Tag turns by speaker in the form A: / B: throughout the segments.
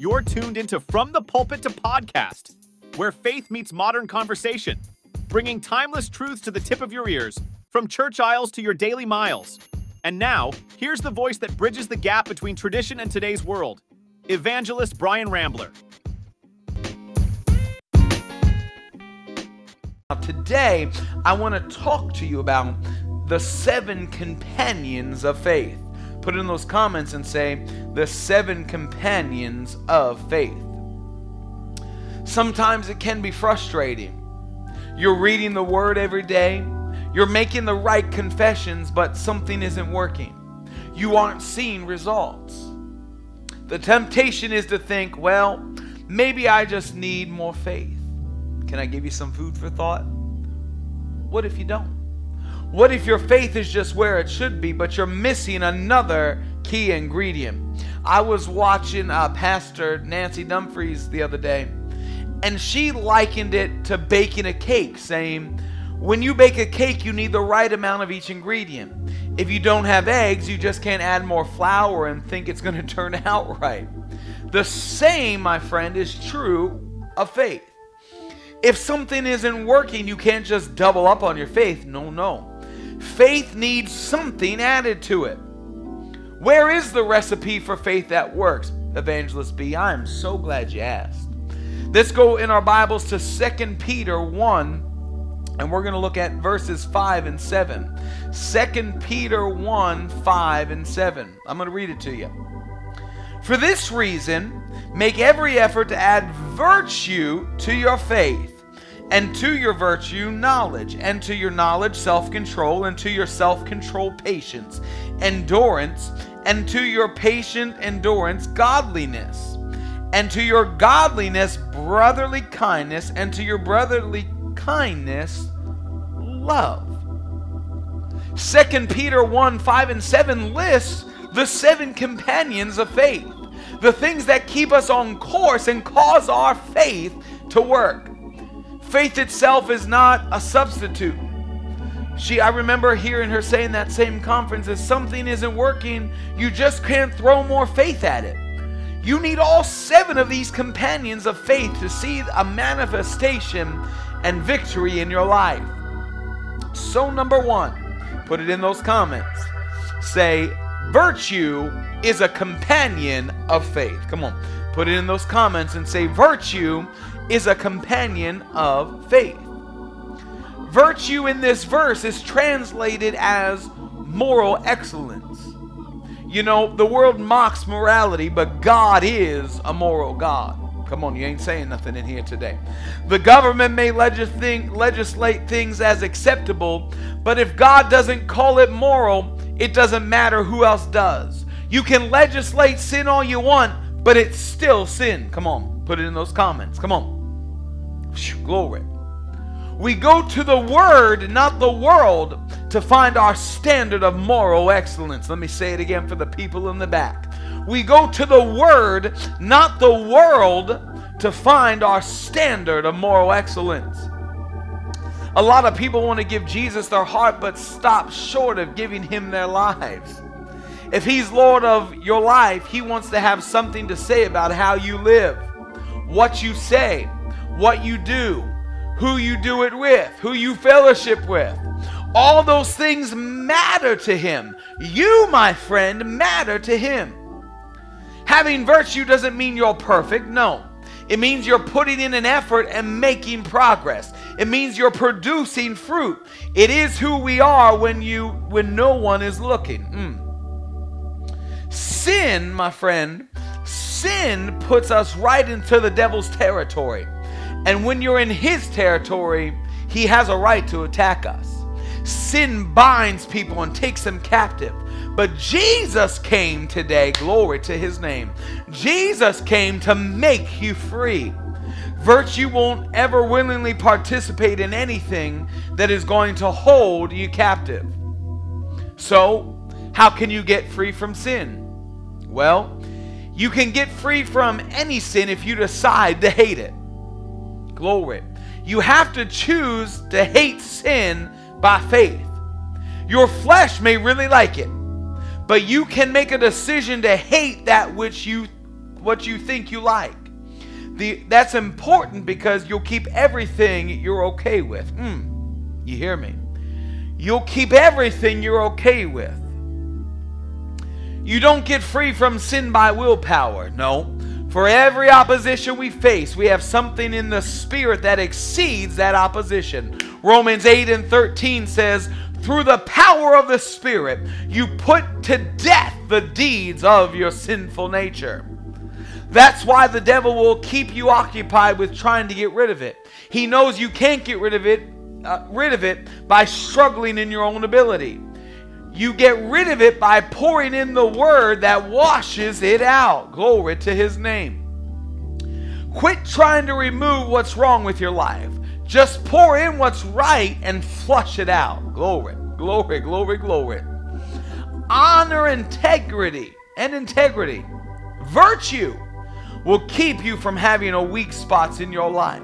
A: You're tuned into From the Pulpit to Podcast, where faith meets modern conversation, bringing timeless truths to the tip of your ears, from church aisles to your daily miles. And now, here's the voice that bridges the gap between tradition and today's world Evangelist Bryan Rambler.
B: Today, I want to talk to you about the seven companions of faith. Put it in those comments and say, the seven companions of faith. Sometimes it can be frustrating. You're reading the word every day, you're making the right confessions, but something isn't working. You aren't seeing results. The temptation is to think, well, maybe I just need more faith. Can I give you some food for thought? What if you don't? What if your faith is just where it should be, but you're missing another key ingredient? I was watching uh, Pastor Nancy Dufresne the other day, and she likened it to baking a cake, saying, when you bake a cake, you need the right amount of each ingredient. If you don't have eggs, you just can't add more flour and think it's going to turn out right. The same, my friend, is true of faith. If something isn't working, you can't just double up on your faith. No, no. Faith needs something added to it. Where is the recipe for faith that works? Evangelist B, I am so glad you asked. Let's go in our Bibles to 2 Peter 1, and we're going to look at verses 5 and 7. 2 Peter 1, 5 and 7. I'm going to read it to you. For this reason, make every effort to add virtue to your faith and to your virtue, knowledge, and to your knowledge, self control, and to your self control, patience, endurance, and to your patient endurance, godliness, and to your godliness, brotherly kindness, and to your brotherly kindness, love. 2 Peter 1 5 and 7 lists the seven companions of faith, the things that keep us on course and cause our faith to work. Faith itself is not a substitute. She, I remember hearing her saying that same conference, if something isn't working, you just can't throw more faith at it. You need all seven of these companions of faith to see a manifestation and victory in your life. So, number one, put it in those comments. Say, virtue is a companion of faith. Come on, put it in those comments and say, virtue is a companion of faith. Virtue in this verse is translated as moral excellence. You know, the world mocks morality, but God is a moral God. Come on, you ain't saying nothing in here today. The government may legislate things as acceptable, but if God doesn't call it moral, it doesn't matter who else does. You can legislate sin all you want, but it's still sin. Come on, put it in those comments. Come on. Glory. We go to the Word, not the world, to find our standard of moral excellence. Let me say it again for the people in the back. We go to the Word, not the world, to find our standard of moral excellence. A lot of people want to give Jesus their heart, but stop short of giving Him their lives. If He's Lord of your life, He wants to have something to say about how you live, what you say, what you do, who you do it with, who you fellowship with. All those things matter to him. You, my friend, matter to him. Having virtue doesn't mean you're perfect, no. It means you're putting in an effort and making progress. It means you're producing fruit. It is who we are when you when no one is looking. Mm. Sin, my friend, sin puts us right into the devil's territory. And when you're in his territory, he has a right to attack us. Sin binds people and takes them captive. But Jesus came today, glory to his name. Jesus came to make you free. Virtue won't ever willingly participate in anything that is going to hold you captive. So, how can you get free from sin? Well, you can get free from any sin if you decide to hate it. Glory. You have to choose to hate sin by faith. Your flesh may really like it, but you can make a decision to hate that which you what you think you like. The, that's important because you'll keep everything you're okay with. Mm, you hear me? You'll keep everything you're okay with. You don't get free from sin by willpower. No. For every opposition we face, we have something in the spirit that exceeds that opposition. Romans 8 and 13 says, Through the power of the Spirit, you put to death the deeds of your sinful nature. That's why the devil will keep you occupied with trying to get rid of it. He knows you can't get rid of it, uh, rid of it by struggling in your own ability. You get rid of it by pouring in the word that washes it out. Glory to his name. Quit trying to remove what's wrong with your life. Just pour in what's right and flush it out. Glory, glory, glory, glory. Honor integrity and integrity. Virtue will keep you from having a weak spots in your life.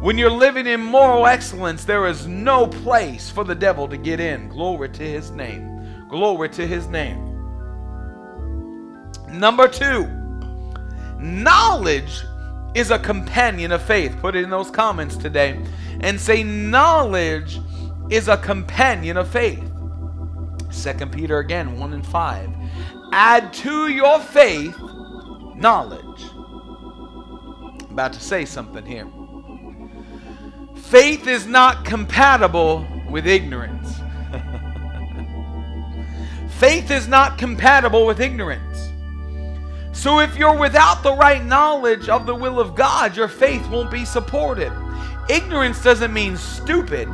B: When you're living in moral excellence, there is no place for the devil to get in. Glory to his name. Glory to his name. Number two, knowledge is a companion of faith. Put it in those comments today and say, knowledge is a companion of faith. Second Peter again, 1 and 5. Add to your faith knowledge. I'm about to say something here. Faith is not compatible with ignorance. faith is not compatible with ignorance. So if you're without the right knowledge of the will of God, your faith won't be supported. Ignorance doesn't mean stupid,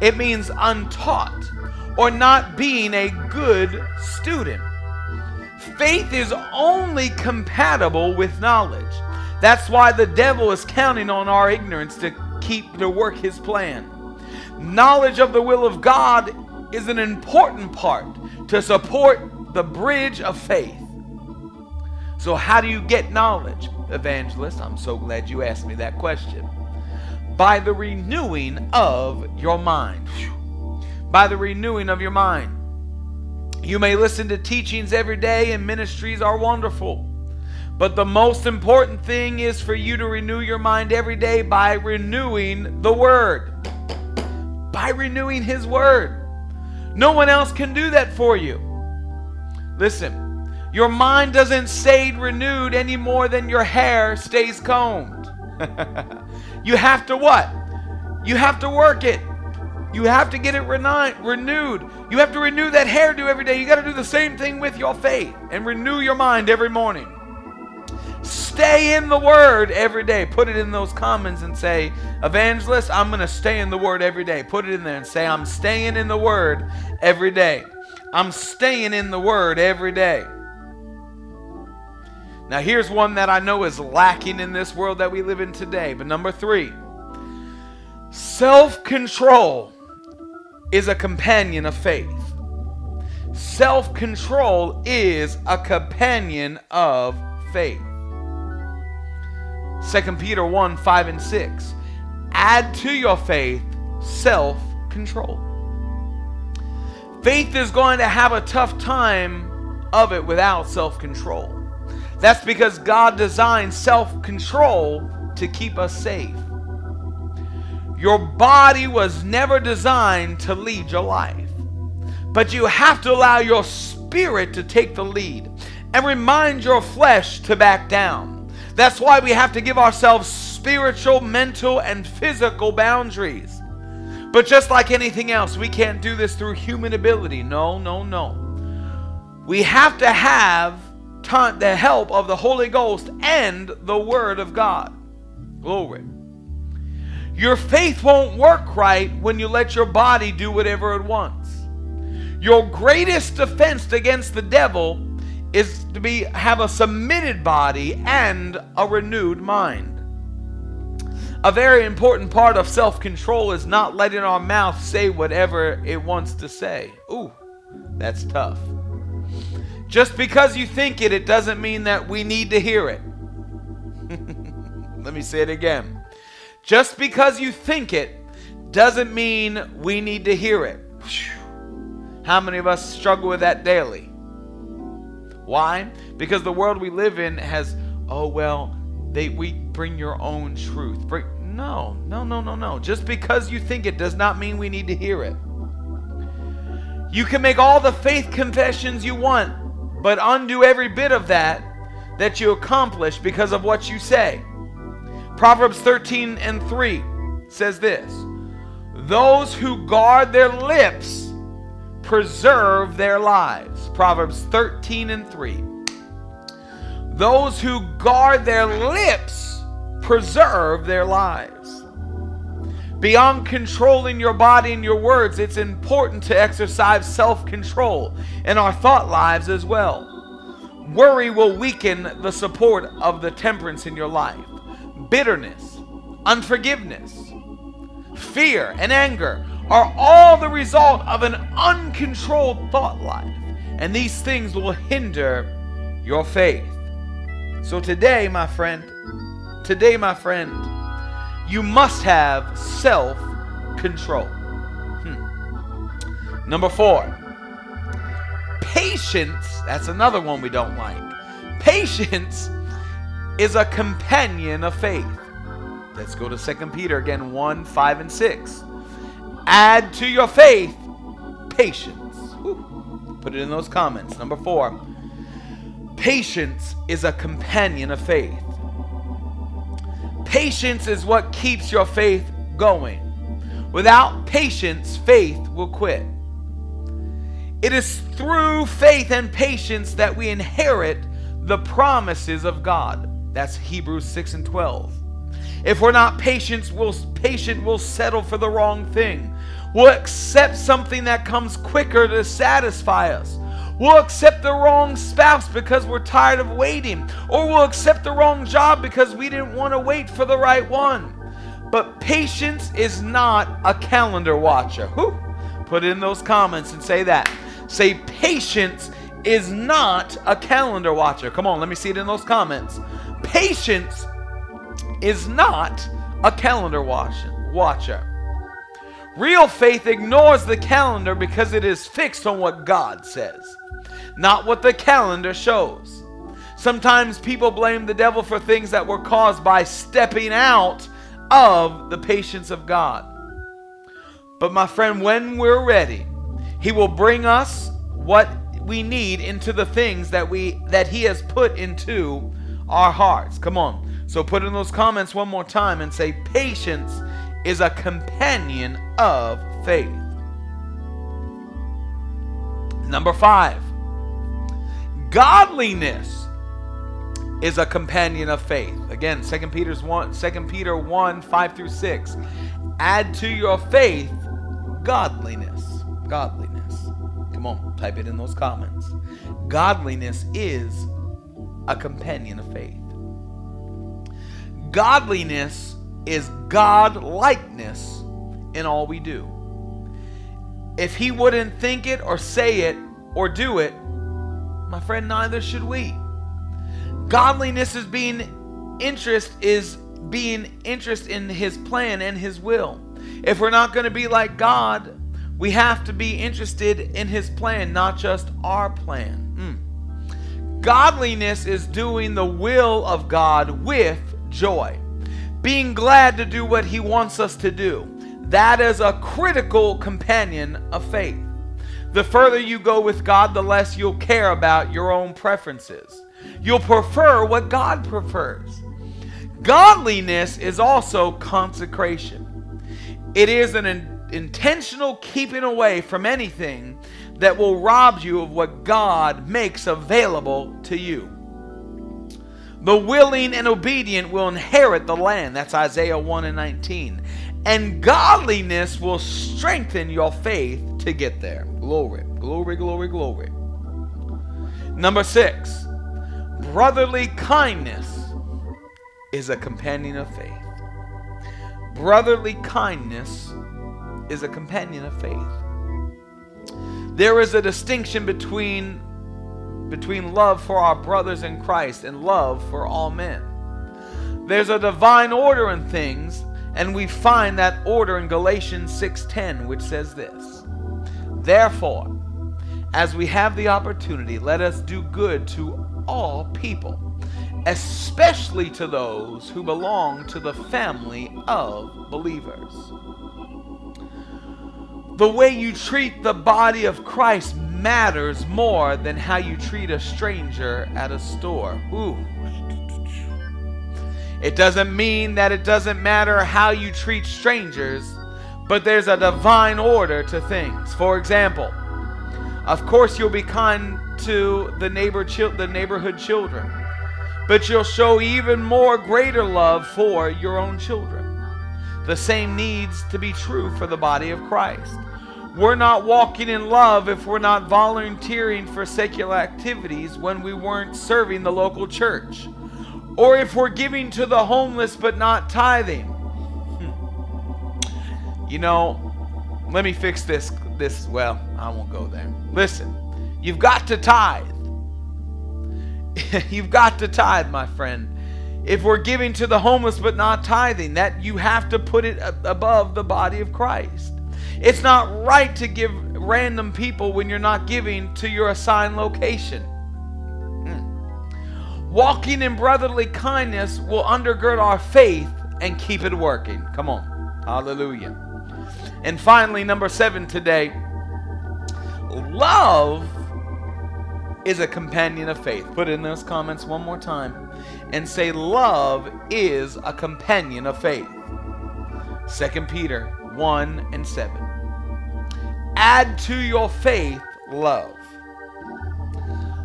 B: it means untaught or not being a good student. Faith is only compatible with knowledge. That's why the devil is counting on our ignorance to keep to work his plan. Knowledge of the will of God is an important part to support the bridge of faith. So, how do you get knowledge, evangelist? I'm so glad you asked me that question. By the renewing of your mind. By the renewing of your mind. You may listen to teachings every day, and ministries are wonderful. But the most important thing is for you to renew your mind every day by renewing the Word. By renewing His Word. No one else can do that for you. Listen, your mind doesn't stay renewed any more than your hair stays combed. you have to what? You have to work it. You have to get it renewed. You have to renew that hairdo every day. You got to do the same thing with your faith and renew your mind every morning. Stay in the Word every day. Put it in those comments and say, Evangelist, I'm going to stay in the Word every day. Put it in there and say, I'm staying in the Word every day. I'm staying in the Word every day. Now, here's one that I know is lacking in this world that we live in today. But number three, self control is a companion of faith. Self control is a companion of faith. 2 Peter 1 5 and 6. Add to your faith self control. Faith is going to have a tough time of it without self control. That's because God designed self control to keep us safe. Your body was never designed to lead your life, but you have to allow your spirit to take the lead and remind your flesh to back down. That's why we have to give ourselves spiritual, mental, and physical boundaries. But just like anything else, we can't do this through human ability. No, no, no. We have to have the help of the Holy Ghost and the Word of God. Glory. Your faith won't work right when you let your body do whatever it wants. Your greatest defense against the devil is to be have a submitted body and a renewed mind. A very important part of self-control is not letting our mouth say whatever it wants to say. Ooh, that's tough. Just because you think it, it doesn't mean that we need to hear it. Let me say it again. Just because you think it doesn't mean we need to hear it. How many of us struggle with that daily? Why? Because the world we live in has oh well, they we bring your own truth. Bring, no, no, no, no, no. Just because you think it does not mean we need to hear it. You can make all the faith confessions you want, but undo every bit of that that you accomplish because of what you say. Proverbs 13 and 3 says this Those who guard their lips preserve their lives. Proverbs 13 and 3. Those who guard their lips preserve their lives. Beyond controlling your body and your words, it's important to exercise self control in our thought lives as well. Worry will weaken the support of the temperance in your life. Bitterness, unforgiveness, fear, and anger are all the result of an uncontrolled thought life, and these things will hinder your faith. So today, my friend, today, my friend, you must have self control. Hmm. Number four, patience. That's another one we don't like. Patience is a companion of faith. Let's go to 2 Peter again 1 5 and 6. Add to your faith patience. Put it in those comments. Number four, Patience is a companion of faith. Patience is what keeps your faith going. Without patience, faith will quit. It is through faith and patience that we inherit the promises of God. That's Hebrews 6 and 12. If we're not patient, we'll, patient, we'll settle for the wrong thing. We'll accept something that comes quicker to satisfy us. We'll accept the wrong spouse because we're tired of waiting. Or we'll accept the wrong job because we didn't want to wait for the right one. But patience is not a calendar watcher. Whew. Put in those comments and say that. Say, patience is not a calendar watcher. Come on, let me see it in those comments. Patience is not a calendar watcher. Real faith ignores the calendar because it is fixed on what God says not what the calendar shows. Sometimes people blame the devil for things that were caused by stepping out of the patience of God. But my friend, when we're ready, he will bring us what we need into the things that we that he has put into our hearts. Come on. So put in those comments one more time and say patience is a companion of faith. Number 5. Godliness is a companion of faith. Again, 2 Peter's 1, 2 Peter 1, 5 through 6. Add to your faith godliness. Godliness. Come on, type it in those comments. Godliness is a companion of faith. Godliness is God likeness in all we do. If he wouldn't think it or say it or do it, my friend, neither should we. Godliness is being interest is being interest in his plan and his will. If we're not going to be like God, we have to be interested in his plan, not just our plan. Mm. Godliness is doing the will of God with joy, being glad to do what he wants us to do. That is a critical companion of faith. The further you go with God, the less you'll care about your own preferences. You'll prefer what God prefers. Godliness is also consecration. It is an in- intentional keeping away from anything that will rob you of what God makes available to you. The willing and obedient will inherit the land. That's Isaiah 1 and 19. And godliness will strengthen your faith to get there. Glory, glory, glory, glory. Number six, brotherly kindness is a companion of faith. Brotherly kindness is a companion of faith. There is a distinction between between love for our brothers in Christ and love for all men. There's a divine order in things and we find that order in Galatians 6:10 which says this. Therefore, as we have the opportunity, let us do good to all people, especially to those who belong to the family of believers. The way you treat the body of Christ matters more than how you treat a stranger at a store. Ooh. It doesn't mean that it doesn't matter how you treat strangers, but there's a divine order to things. For example, of course you'll be kind to the neighbor the neighborhood children, but you'll show even more greater love for your own children. The same needs to be true for the body of Christ. We're not walking in love if we're not volunteering for secular activities when we weren't serving the local church. Or if we're giving to the homeless but not tithing. Hmm. You know, let me fix this this well, I won't go there. Listen, you've got to tithe. you've got to tithe, my friend. If we're giving to the homeless but not tithing, that you have to put it above the body of Christ. It's not right to give random people when you're not giving to your assigned location. Hmm. Walking in brotherly kindness will undergird our faith and keep it working. Come on. Hallelujah. And finally, number seven today love is a companion of faith. Put in those comments one more time and say, Love is a companion of faith. 2 Peter 1 and 7. Add to your faith love.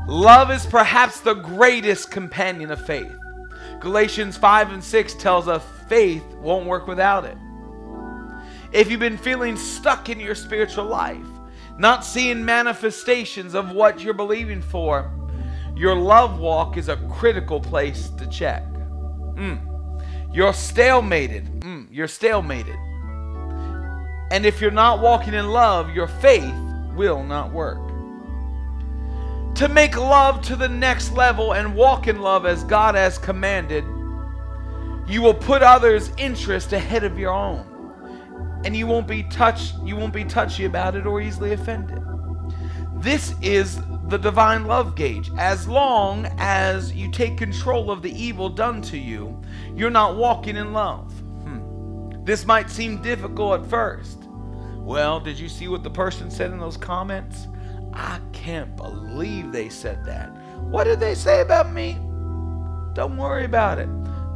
B: Love is perhaps the greatest companion of faith. Galatians 5 and 6 tells us faith won't work without it. If you've been feeling stuck in your spiritual life, not seeing manifestations of what you're believing for, your love walk is a critical place to check. Mm. You're stalemated. Mm. You're stalemated. And if you're not walking in love, your faith will not work. To make love to the next level and walk in love as God has commanded, you will put others' interest ahead of your own. And you won't be touched, you won't be touchy about it or easily offended. This is the divine love gauge. As long as you take control of the evil done to you, you're not walking in love. This might seem difficult at first. Well, did you see what the person said in those comments? I can't believe they said that. What did they say about me? Don't worry about it.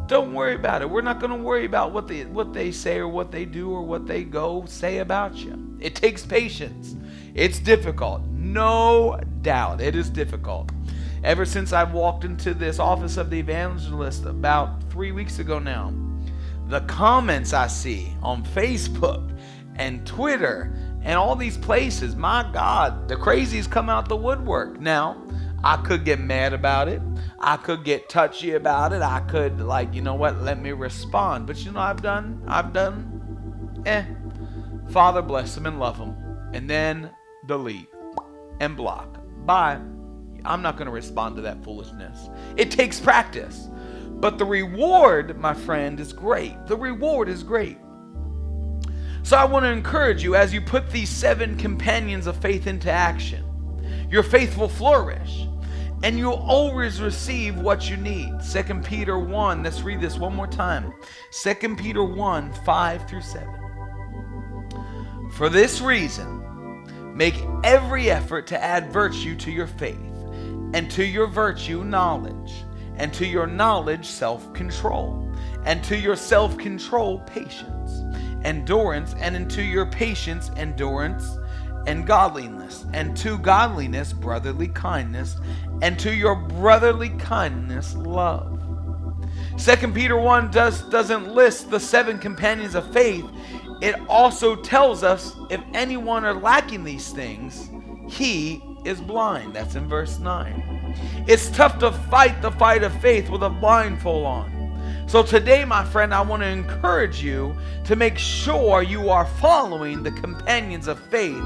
B: Don't worry about it. We're not going to worry about what they what they say or what they do or what they go say about you. It takes patience. It's difficult. No doubt. It is difficult. Ever since I walked into this office of the evangelist about 3 weeks ago now, the comments I see on Facebook and Twitter and all these places. My God, the crazies come out the woodwork. Now, I could get mad about it. I could get touchy about it. I could like, you know what, let me respond. But you know I've done? I've done eh. Father bless them and love them. And then delete and block. Bye. I'm not going to respond to that foolishness. It takes practice. But the reward, my friend, is great. The reward is great. So I want to encourage you as you put these seven companions of faith into action, your faith will flourish and you'll always receive what you need. 2 Peter 1, let's read this one more time. 2 Peter 1 5 through 7. For this reason, make every effort to add virtue to your faith, and to your virtue, knowledge, and to your knowledge, self control, and to your self control, patience endurance, and into your patience, endurance, and godliness, and to godliness, brotherly kindness, and to your brotherly kindness, love. Second Peter 1 does, doesn't list the seven companions of faith. It also tells us if anyone are lacking these things, he is blind. That's in verse 9. It's tough to fight the fight of faith with a blindfold on. So today, my friend, I want to encourage you to make sure you are following the companions of faith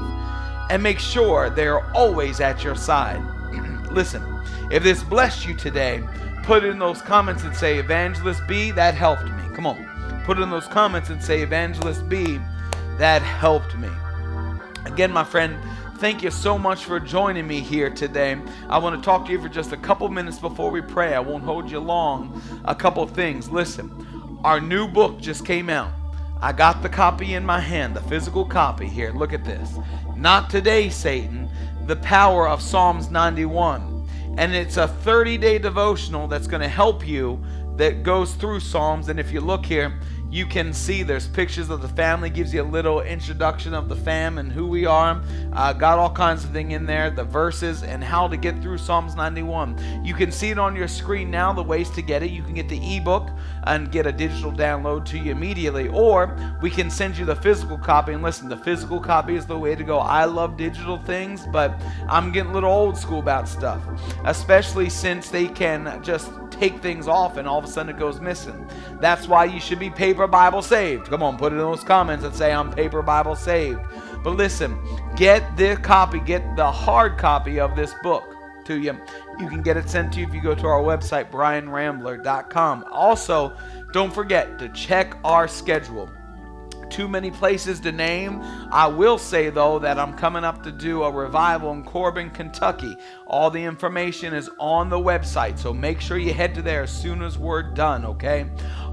B: and make sure they are always at your side. Listen, if this blessed you today, put it in those comments and say, Evangelist B, that helped me. Come on. Put it in those comments and say, Evangelist B, that helped me. Again, my friend, Thank you so much for joining me here today. I want to talk to you for just a couple minutes before we pray. I won't hold you long. A couple things. Listen, our new book just came out. I got the copy in my hand, the physical copy here. Look at this. Not today, Satan. The power of Psalms 91. And it's a 30 day devotional that's going to help you that goes through Psalms. And if you look here, you can see there's pictures of the family gives you a little introduction of the fam and who we are. Uh, got all kinds of thing in there the verses and how to get through psalms 91 you can see it on your screen now the ways to get it. You can get the ebook and get a digital download to you immediately. Or we can send you the physical copy. And listen the physical copy is the way to go. I love digital things but i'm getting a little old school about stuff especially since they can just take things off and all of a sudden it goes missing. That's why you should be paper Bible saved. Come on, put it in those comments and say, I'm paper Bible saved. But listen, get the copy, get the hard copy of this book to you. You can get it sent to you if you go to our website, bryanrambler.com. Also, don't forget to check our schedule too many places to name. I will say, though, that I'm coming up to do a revival in Corbin, Kentucky. All the information is on the website, so make sure you head to there as soon as we're done, okay?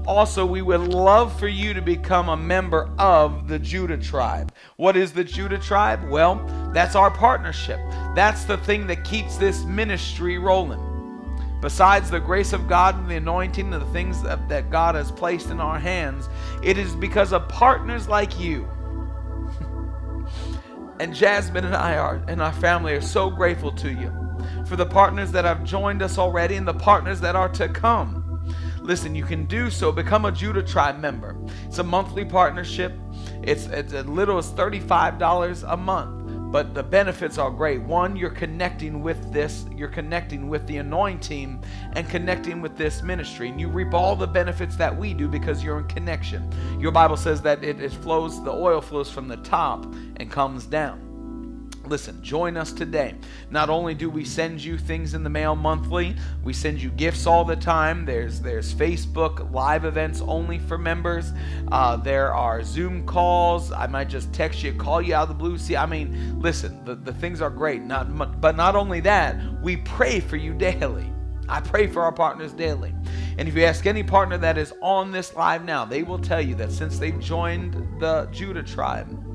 B: Also, we would love for you to become a member of the Judah tribe. What is the Judah tribe? Well, that's our partnership. That's the thing that keeps this ministry rolling. Besides the grace of God and the anointing and the things that, that God has placed in our hands, it is because of partners like you. and Jasmine and I are and our family are so grateful to you for the partners that have joined us already and the partners that are to come. Listen, you can do so. Become a Judah Tribe member. It's a monthly partnership. It's, it's as little as $35 a month but the benefits are great. One, you're connecting with this, you're connecting with the anointing and connecting with this ministry. And you reap all the benefits that we do because you're in connection. Your Bible says that it, it flows, the oil flows from the top and comes down. Listen, join us today. Not only do we send you things in the mail monthly, we send you gifts all the time. There's there's Facebook live events only for members. Uh, there are Zoom calls. I might just text you, call you out of the blue. See, I mean, listen, the, the things are great. Not but not only that, we pray for you daily. I pray for our partners daily. And if you ask any partner that is on this live now, they will tell you that since they've joined the Judah tribe,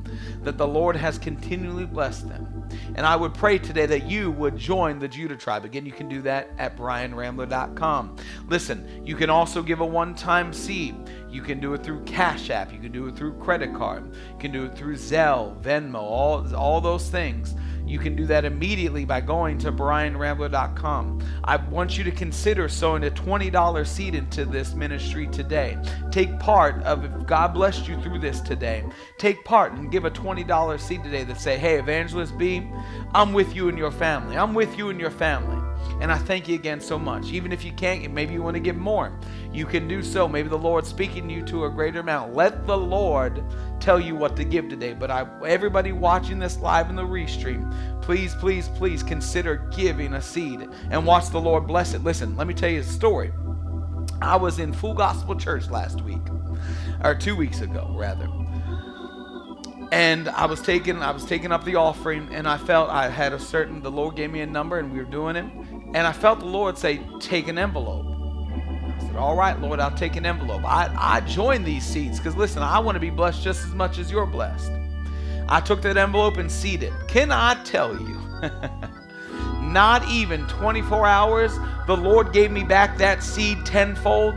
B: that the Lord has continually blessed them. And I would pray today that you would join the Judah tribe. Again, you can do that at bryanrambler.com. Listen, you can also give a one time seed. You can do it through Cash App. You can do it through credit card. You can do it through Zelle, Venmo, all, all those things. You can do that immediately by going to bryanrambler.com. I want you to consider sowing a $20 seed into this ministry today. Take part of if God blessed you through this today. Take part and give a $20 seed today that say, "Hey, Evangelist B, I'm with you and your family. I'm with you and your family." And I thank you again so much. Even if you can't, maybe you want to give more, you can do so. Maybe the Lord's speaking to you to a greater amount. Let the Lord tell you what to give today. But I, everybody watching this live in the restream, please, please, please consider giving a seed and watch the Lord bless it. Listen, let me tell you a story. I was in Full Gospel Church last week, or two weeks ago, rather and I was taking I was taking up the offering and I felt I had a certain the Lord gave me a number and we were doing it and I felt the Lord say take an envelope. I said, "All right, Lord, I'll take an envelope." I I joined these seeds cuz listen, I want to be blessed just as much as you're blessed. I took that envelope and seeded. Can I tell you? Not even 24 hours, the Lord gave me back that seed tenfold.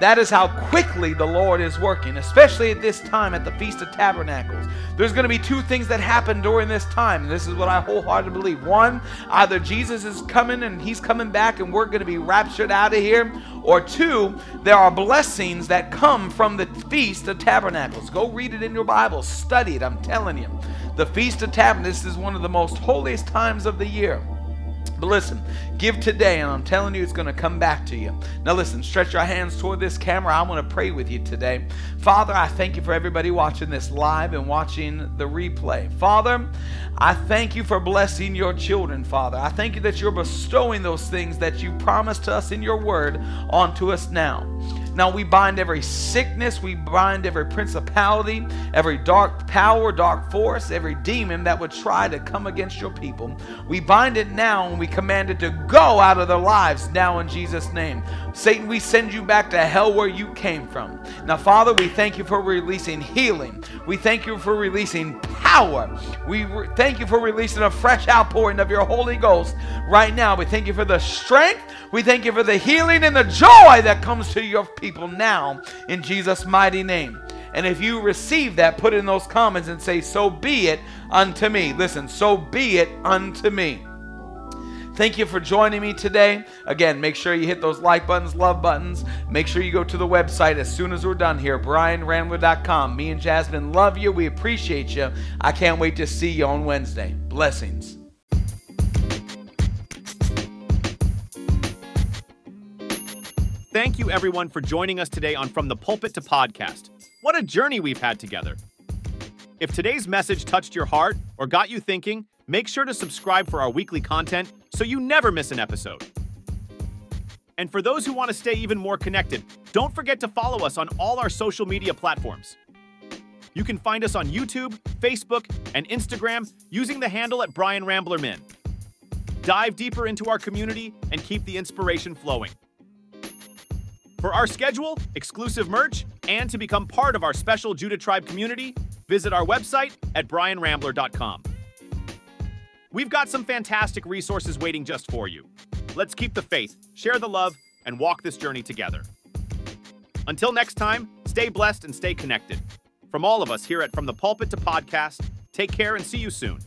B: That is how quickly the Lord is working, especially at this time at the Feast of Tabernacles. There's going to be two things that happen during this time. And this is what I wholeheartedly believe. One, either Jesus is coming and he's coming back and we're going to be raptured out of here. Or two, there are blessings that come from the Feast of Tabernacles. Go read it in your Bible, study it, I'm telling you. The Feast of Tabernacles is one of the most holiest times of the year. But listen, give today, and I'm telling you, it's going to come back to you. Now, listen, stretch your hands toward this camera. I want to pray with you today. Father, I thank you for everybody watching this live and watching the replay. Father, I thank you for blessing your children, Father. I thank you that you're bestowing those things that you promised to us in your word onto us now. Now we bind every sickness, we bind every principality, every dark power, dark force, every demon that would try to come against your people. We bind it now and we command it to go out of their lives now in Jesus' name. Satan, we send you back to hell where you came from. Now, Father, we thank you for releasing healing. We thank you for releasing power. We re- thank you for releasing a fresh outpouring of your Holy Ghost right now. We thank you for the strength. We thank you for the healing and the joy that comes to your people now in Jesus' mighty name. And if you receive that, put in those comments and say, So be it unto me. Listen, so be it unto me. Thank you for joining me today. Again, make sure you hit those like buttons, love buttons. Make sure you go to the website as soon as we're done here, bryanrambler.com. Me and Jasmine love you. We appreciate you. I can't wait to see you on Wednesday. Blessings.
A: Thank you, everyone, for joining us today on From the Pulpit to Podcast. What a journey we've had together. If today's message touched your heart or got you thinking, make sure to subscribe for our weekly content so you never miss an episode. And for those who want to stay even more connected, don't forget to follow us on all our social media platforms. You can find us on YouTube, Facebook, and Instagram using the handle at Bryan Rambler Min. Dive deeper into our community and keep the inspiration flowing. For our schedule, exclusive merch, and to become part of our special Judah Tribe community, visit our website at bryanrambler.com. We've got some fantastic resources waiting just for you. Let's keep the faith, share the love, and walk this journey together. Until next time, stay blessed and stay connected. From all of us here at From the Pulpit to Podcast, take care and see you soon.